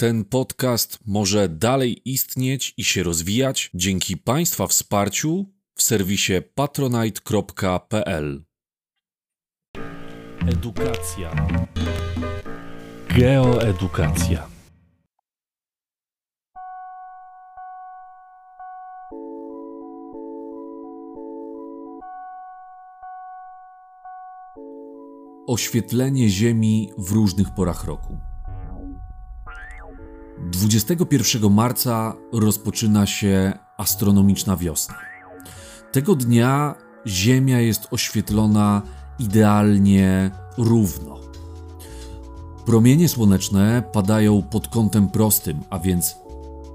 Ten podcast może dalej istnieć i się rozwijać dzięki Państwa wsparciu w serwisie patronite.pl. Edukacja. Geoedukacja. Oświetlenie Ziemi w różnych porach roku. 21 marca rozpoczyna się astronomiczna wiosna. Tego dnia Ziemia jest oświetlona idealnie równo. Promienie słoneczne padają pod kątem prostym, a więc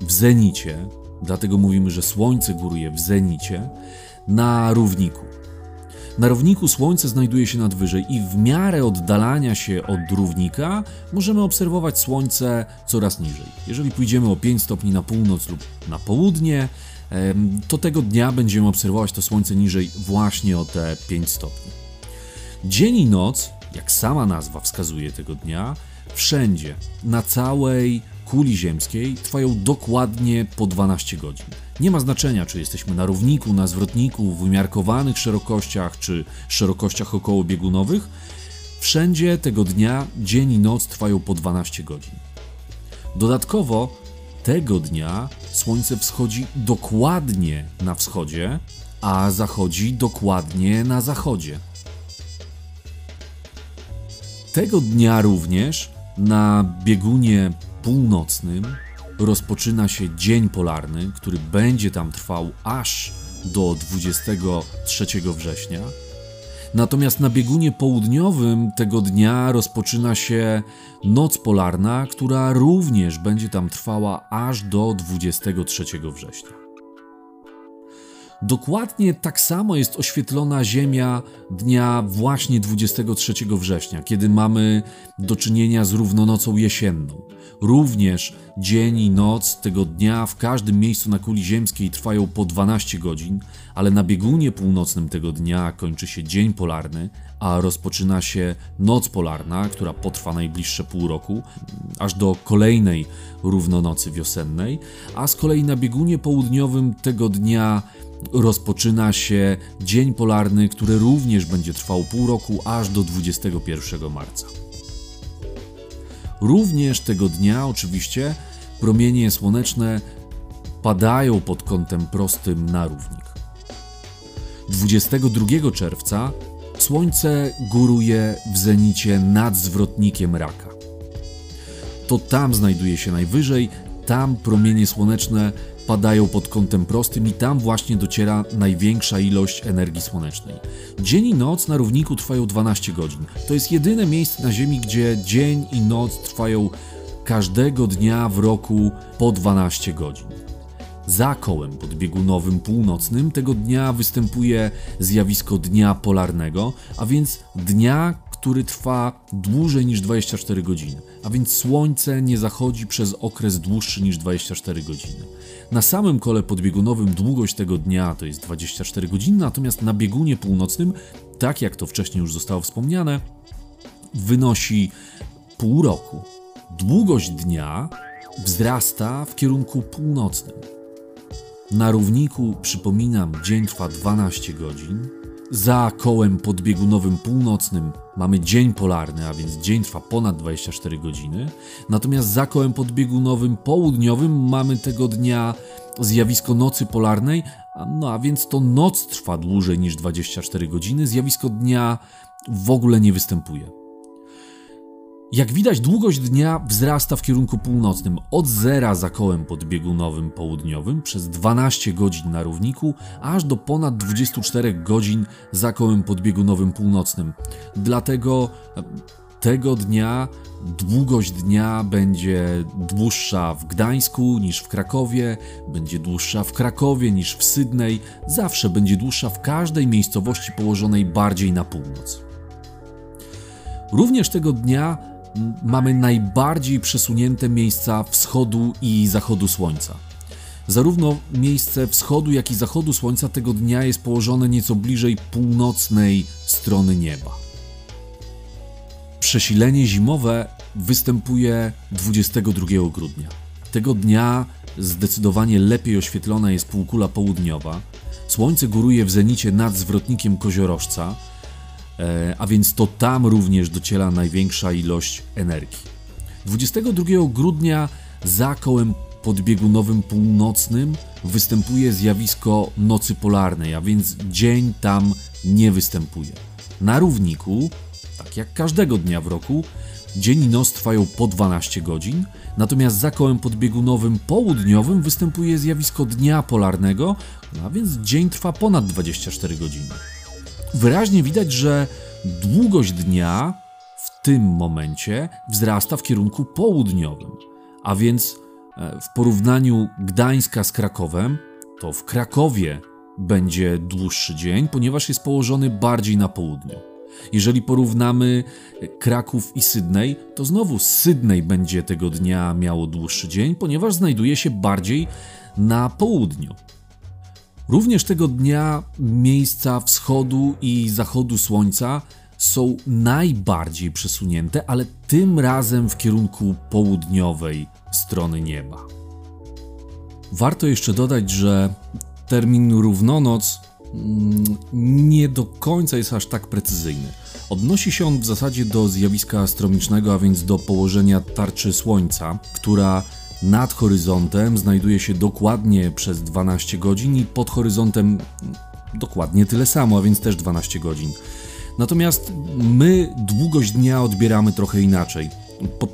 w zenicie, dlatego mówimy, że Słońce góruje w zenicie, na równiku. Na równiku Słońce znajduje się nadwyżej i w miarę oddalania się od równika możemy obserwować Słońce coraz niżej. Jeżeli pójdziemy o 5 stopni na północ lub na południe, to tego dnia będziemy obserwować to Słońce niżej właśnie o te 5 stopni. Dzień i noc, jak sama nazwa wskazuje tego dnia, wszędzie, na całej kuli ziemskiej trwają dokładnie po 12 godzin. Nie ma znaczenia, czy jesteśmy na równiku, na zwrotniku, w umiarkowanych szerokościach, czy szerokościach okołobiegunowych. Wszędzie tego dnia dzień i noc trwają po 12 godzin. Dodatkowo tego dnia słońce wschodzi dokładnie na wschodzie, a zachodzi dokładnie na zachodzie. Tego dnia również na biegunie północnym rozpoczyna się dzień polarny, który będzie tam trwał aż do 23 września. Natomiast na biegunie południowym tego dnia rozpoczyna się noc polarna, która również będzie tam trwała aż do 23 września. Dokładnie tak samo jest oświetlona Ziemia dnia właśnie 23 września, kiedy mamy do czynienia z równonocą jesienną. Również dzień i noc tego dnia w każdym miejscu na kuli ziemskiej trwają po 12 godzin, ale na biegunie północnym tego dnia kończy się dzień polarny, a rozpoczyna się noc polarna, która potrwa najbliższe pół roku, aż do kolejnej równonocy wiosennej, a z kolei na biegunie południowym tego dnia rozpoczyna się dzień polarny, który również będzie trwał pół roku aż do 21 marca. Również tego dnia, oczywiście, promienie słoneczne padają pod kątem prostym na równik. 22 czerwca Słońce góruje w zenicie nad zwrotnikiem raka. To tam znajduje się najwyżej, tam promienie słoneczne padają pod kątem prostym i tam właśnie dociera największa ilość energii słonecznej. Dzień i noc na równiku trwają 12 godzin. To jest jedyne miejsce na Ziemi, gdzie dzień i noc trwają każdego dnia w roku po 12 godzin. Za kołem podbiegunowym północnym tego dnia występuje zjawisko dnia polarnego, a więc dnia, który trwa dłużej niż 24 godziny, a więc słońce nie zachodzi przez okres dłuższy niż 24 godziny. Na samym kole podbiegunowym długość tego dnia to jest 24 godziny, natomiast na biegunie północnym, tak jak to wcześniej już zostało wspomniane, wynosi pół roku. Długość dnia wzrasta w kierunku północnym. Na równiku, przypominam, dzień trwa 12 godzin. Za kołem podbiegunowym północnym mamy dzień polarny, a więc dzień trwa ponad 24 godziny. Natomiast za kołem podbiegunowym południowym mamy tego dnia zjawisko nocy polarnej, no a więc to noc trwa dłużej niż 24 godziny, zjawisko dnia w ogóle nie występuje. Jak widać, długość dnia wzrasta w kierunku północnym od zera za kołem podbiegunowym południowym przez 12 godzin na równiku, aż do ponad 24 godzin za kołem podbiegunowym północnym. Dlatego e, tego dnia długość dnia będzie dłuższa w Gdańsku niż w Krakowie, będzie dłuższa w Krakowie niż w Sydney, zawsze będzie dłuższa w każdej miejscowości położonej bardziej na północ. Również tego dnia mamy najbardziej przesunięte miejsca wschodu i zachodu słońca. Zarówno miejsce wschodu, jak i zachodu słońca tego dnia jest położone nieco bliżej północnej strony nieba. Przesilenie zimowe występuje 22 grudnia. Tego dnia zdecydowanie lepiej oświetlona jest półkula południowa. Słońce góruje w zenicie nad zwrotnikiem koziorożca, a więc to tam również dociera największa ilość energii. 22 grudnia za kołem podbiegunowym północnym występuje zjawisko nocy polarnej, a więc dzień tam nie występuje. Na równiku, tak jak każdego dnia w roku, dzień i noc trwają po 12 godzin, natomiast za kołem podbiegunowym południowym występuje zjawisko dnia polarnego, a więc dzień trwa ponad 24 godziny. Wyraźnie widać, że długość dnia w tym momencie wzrasta w kierunku południowym, a więc e, w porównaniu Gdańska z Krakowem, to w Krakowie będzie dłuższy dzień, ponieważ jest położony bardziej na południu. Jeżeli porównamy Kraków i Sydney, to znowu Sydney będzie tego dnia miało dłuższy dzień, ponieważ znajduje się bardziej na południu. Również tego dnia miejsca wschodu i zachodu słońca są najbardziej przesunięte, ale tym razem w kierunku południowej strony nieba. Warto jeszcze dodać, że termin równonoc mm, nie do końca jest aż tak precyzyjny. Odnosi się on w zasadzie do zjawiska astronomicznego, a więc do położenia tarczy Słońca, która nad horyzontem znajduje się dokładnie przez 12 godzin i pod horyzontem dokładnie tyle samo, a więc też 12 godzin. Natomiast my długość dnia odbieramy trochę inaczej.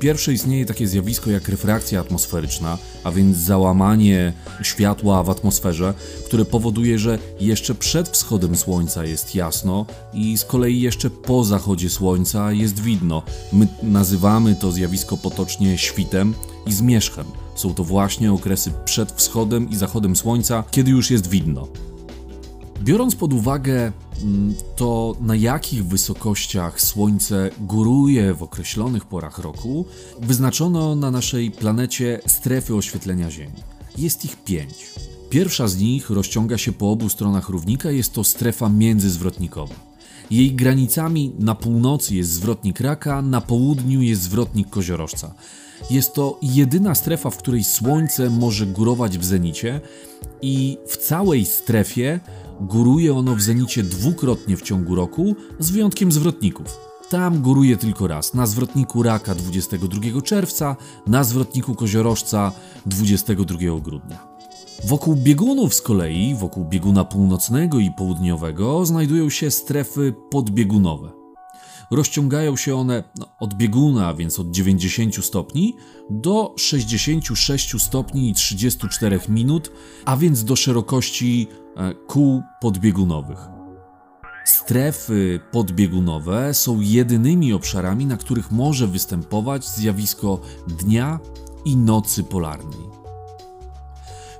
Pierwsze istnieje takie zjawisko jak refrakcja atmosferyczna, a więc załamanie światła w atmosferze, które powoduje, że jeszcze przed wschodem słońca jest jasno i z kolei jeszcze po zachodzie słońca jest widno. My nazywamy to zjawisko potocznie świtem i zmierzchem. Są to właśnie okresy przed wschodem i zachodem słońca, kiedy już jest widno. Biorąc pod uwagę mm, to, na jakich wysokościach Słońce góruje w określonych porach roku, wyznaczono na naszej planecie strefy oświetlenia Ziemi. Jest ich pięć. Pierwsza z nich rozciąga się po obu stronach równika, jest to strefa międzyzwrotnikowa. Jej granicami na północy jest zwrotnik raka, na południu jest zwrotnik koziorożca. Jest to jedyna strefa, w której Słońce może górować w zenicie i w całej strefie Góruje ono w zenicie dwukrotnie w ciągu roku, z wyjątkiem zwrotników. Tam góruje tylko raz, na zwrotniku Raka 22 czerwca, na zwrotniku Koziorożca 22 grudnia. Wokół biegunów z kolei, wokół bieguna północnego i południowego, znajdują się strefy podbiegunowe. Rozciągają się one no, od bieguna, więc od 90 stopni, do 66 stopni i 34 minut, a więc do szerokości E, kół podbiegunowych. Strefy podbiegunowe są jedynymi obszarami, na których może występować zjawisko dnia i nocy polarnej.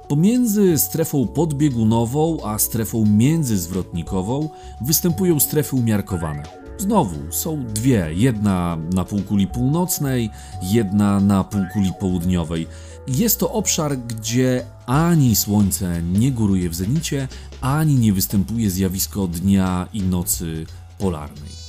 Pomiędzy strefą podbiegunową a strefą międzyzwrotnikową występują strefy umiarkowane. Znowu są dwie, jedna na półkuli północnej, jedna na półkuli południowej. Jest to obszar, gdzie ani słońce nie góruje w zenicie, ani nie występuje zjawisko dnia i nocy polarnej.